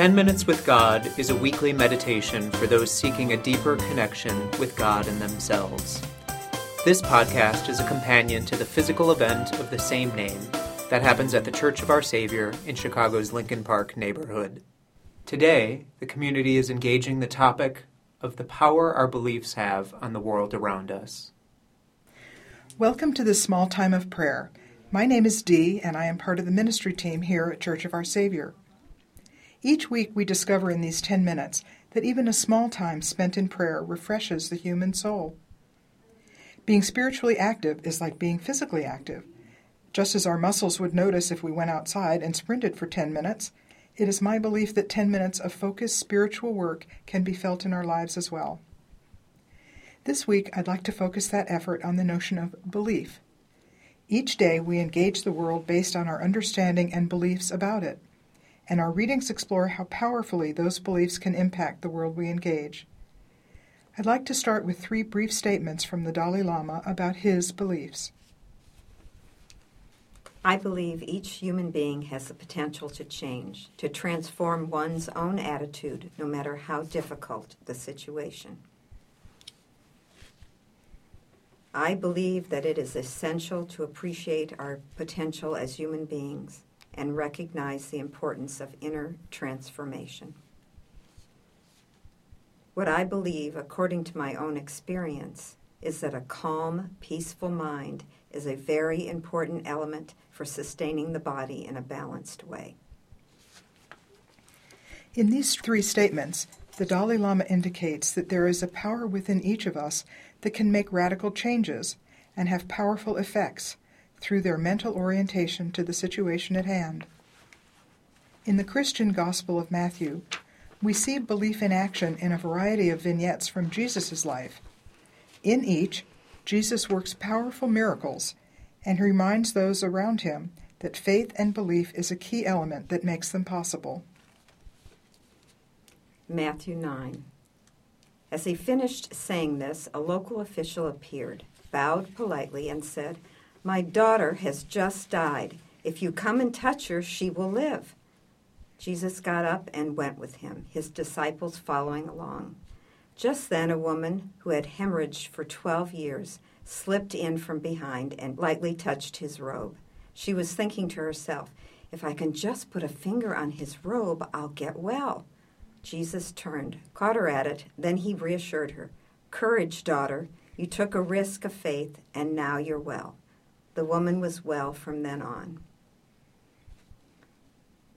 10 Minutes with God is a weekly meditation for those seeking a deeper connection with God and themselves. This podcast is a companion to the physical event of the same name that happens at the Church of Our Savior in Chicago's Lincoln Park neighborhood. Today, the community is engaging the topic of the power our beliefs have on the world around us. Welcome to this small time of prayer. My name is Dee, and I am part of the ministry team here at Church of Our Savior. Each week, we discover in these 10 minutes that even a small time spent in prayer refreshes the human soul. Being spiritually active is like being physically active. Just as our muscles would notice if we went outside and sprinted for 10 minutes, it is my belief that 10 minutes of focused spiritual work can be felt in our lives as well. This week, I'd like to focus that effort on the notion of belief. Each day, we engage the world based on our understanding and beliefs about it and our readings explore how powerfully those beliefs can impact the world we engage. I'd like to start with three brief statements from the Dalai Lama about his beliefs. I believe each human being has the potential to change, to transform one's own attitude, no matter how difficult the situation. I believe that it is essential to appreciate our potential as human beings and recognize the importance of inner transformation. What I believe, according to my own experience, is that a calm, peaceful mind is a very important element for sustaining the body in a balanced way. In these three statements, the Dalai Lama indicates that there is a power within each of us that can make radical changes and have powerful effects through their mental orientation to the situation at hand. In the Christian Gospel of Matthew, we see belief in action in a variety of vignettes from Jesus' life. In each, Jesus works powerful miracles and reminds those around him that faith and belief is a key element that makes them possible. Matthew 9. As he finished saying this, a local official appeared, bowed politely, and said, my daughter has just died. If you come and touch her, she will live. Jesus got up and went with him, his disciples following along. Just then, a woman who had hemorrhaged for 12 years slipped in from behind and lightly touched his robe. She was thinking to herself, If I can just put a finger on his robe, I'll get well. Jesus turned, caught her at it, then he reassured her Courage, daughter. You took a risk of faith, and now you're well. The woman was well from then on.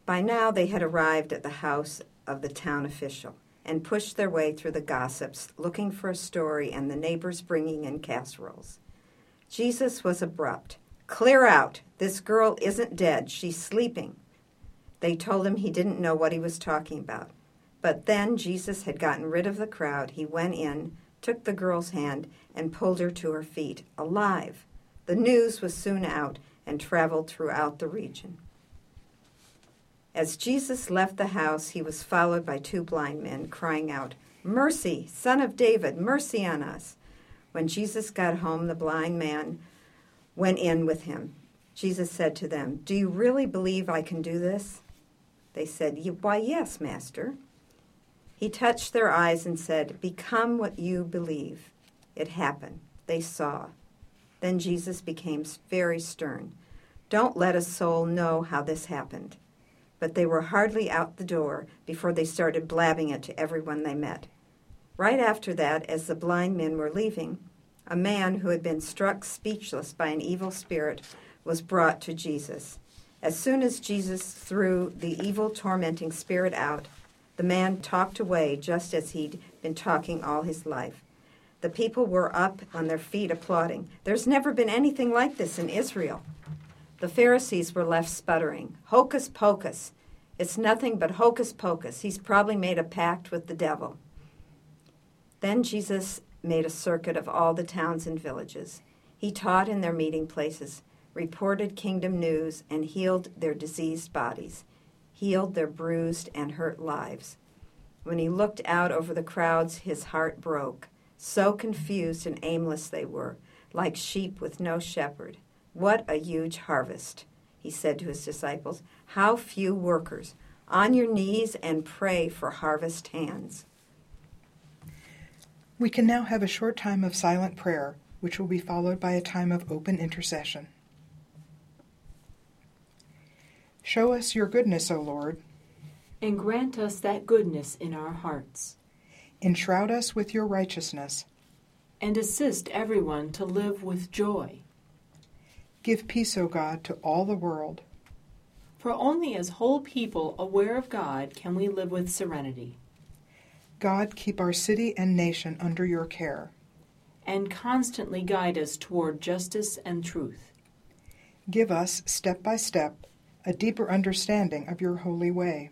By now, they had arrived at the house of the town official and pushed their way through the gossips, looking for a story and the neighbors bringing in casseroles. Jesus was abrupt. Clear out! This girl isn't dead. She's sleeping. They told him he didn't know what he was talking about. But then Jesus had gotten rid of the crowd. He went in, took the girl's hand, and pulled her to her feet, alive. The news was soon out and traveled throughout the region. As Jesus left the house, he was followed by two blind men crying out, Mercy, Son of David, mercy on us. When Jesus got home, the blind man went in with him. Jesus said to them, Do you really believe I can do this? They said, Why, yes, Master. He touched their eyes and said, Become what you believe. It happened. They saw. Then Jesus became very stern. Don't let a soul know how this happened. But they were hardly out the door before they started blabbing it to everyone they met. Right after that, as the blind men were leaving, a man who had been struck speechless by an evil spirit was brought to Jesus. As soon as Jesus threw the evil, tormenting spirit out, the man talked away just as he'd been talking all his life. The people were up on their feet applauding. There's never been anything like this in Israel. The Pharisees were left sputtering. Hocus pocus. It's nothing but hocus pocus. He's probably made a pact with the devil. Then Jesus made a circuit of all the towns and villages. He taught in their meeting places, reported kingdom news, and healed their diseased bodies, healed their bruised and hurt lives. When he looked out over the crowds, his heart broke. So confused and aimless they were, like sheep with no shepherd. What a huge harvest, he said to his disciples. How few workers. on your knees and pray for harvest hands. We can now have a short time of silent prayer, which will be followed by a time of open intercession. Show us your goodness, O Lord. And grant us that goodness in our hearts. Enshroud us with your righteousness. And assist everyone to live with joy. Give peace, O God, to all the world. For only as whole people aware of God can we live with serenity. God, keep our city and nation under your care. And constantly guide us toward justice and truth. Give us, step by step, a deeper understanding of your holy way.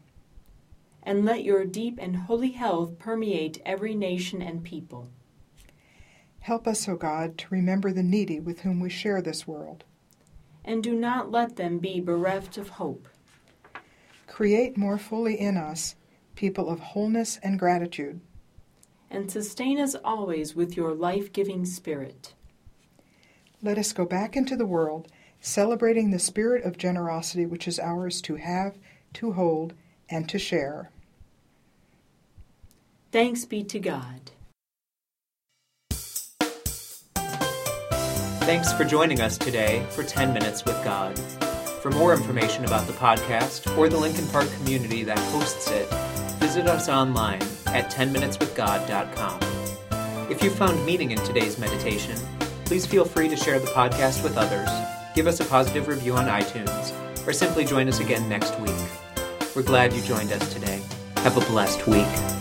And let your deep and holy health permeate every nation and people. Help us, O God, to remember the needy with whom we share this world. And do not let them be bereft of hope. Create more fully in us people of wholeness and gratitude. And sustain us always with your life giving spirit. Let us go back into the world, celebrating the spirit of generosity which is ours to have, to hold, and to share. Thanks be to God. Thanks for joining us today for 10 Minutes with God. For more information about the podcast or the Lincoln Park community that hosts it, visit us online at 10minuteswithgod.com. If you found meaning in today's meditation, please feel free to share the podcast with others, give us a positive review on iTunes, or simply join us again next week. We're glad you joined us today. Have a blessed week.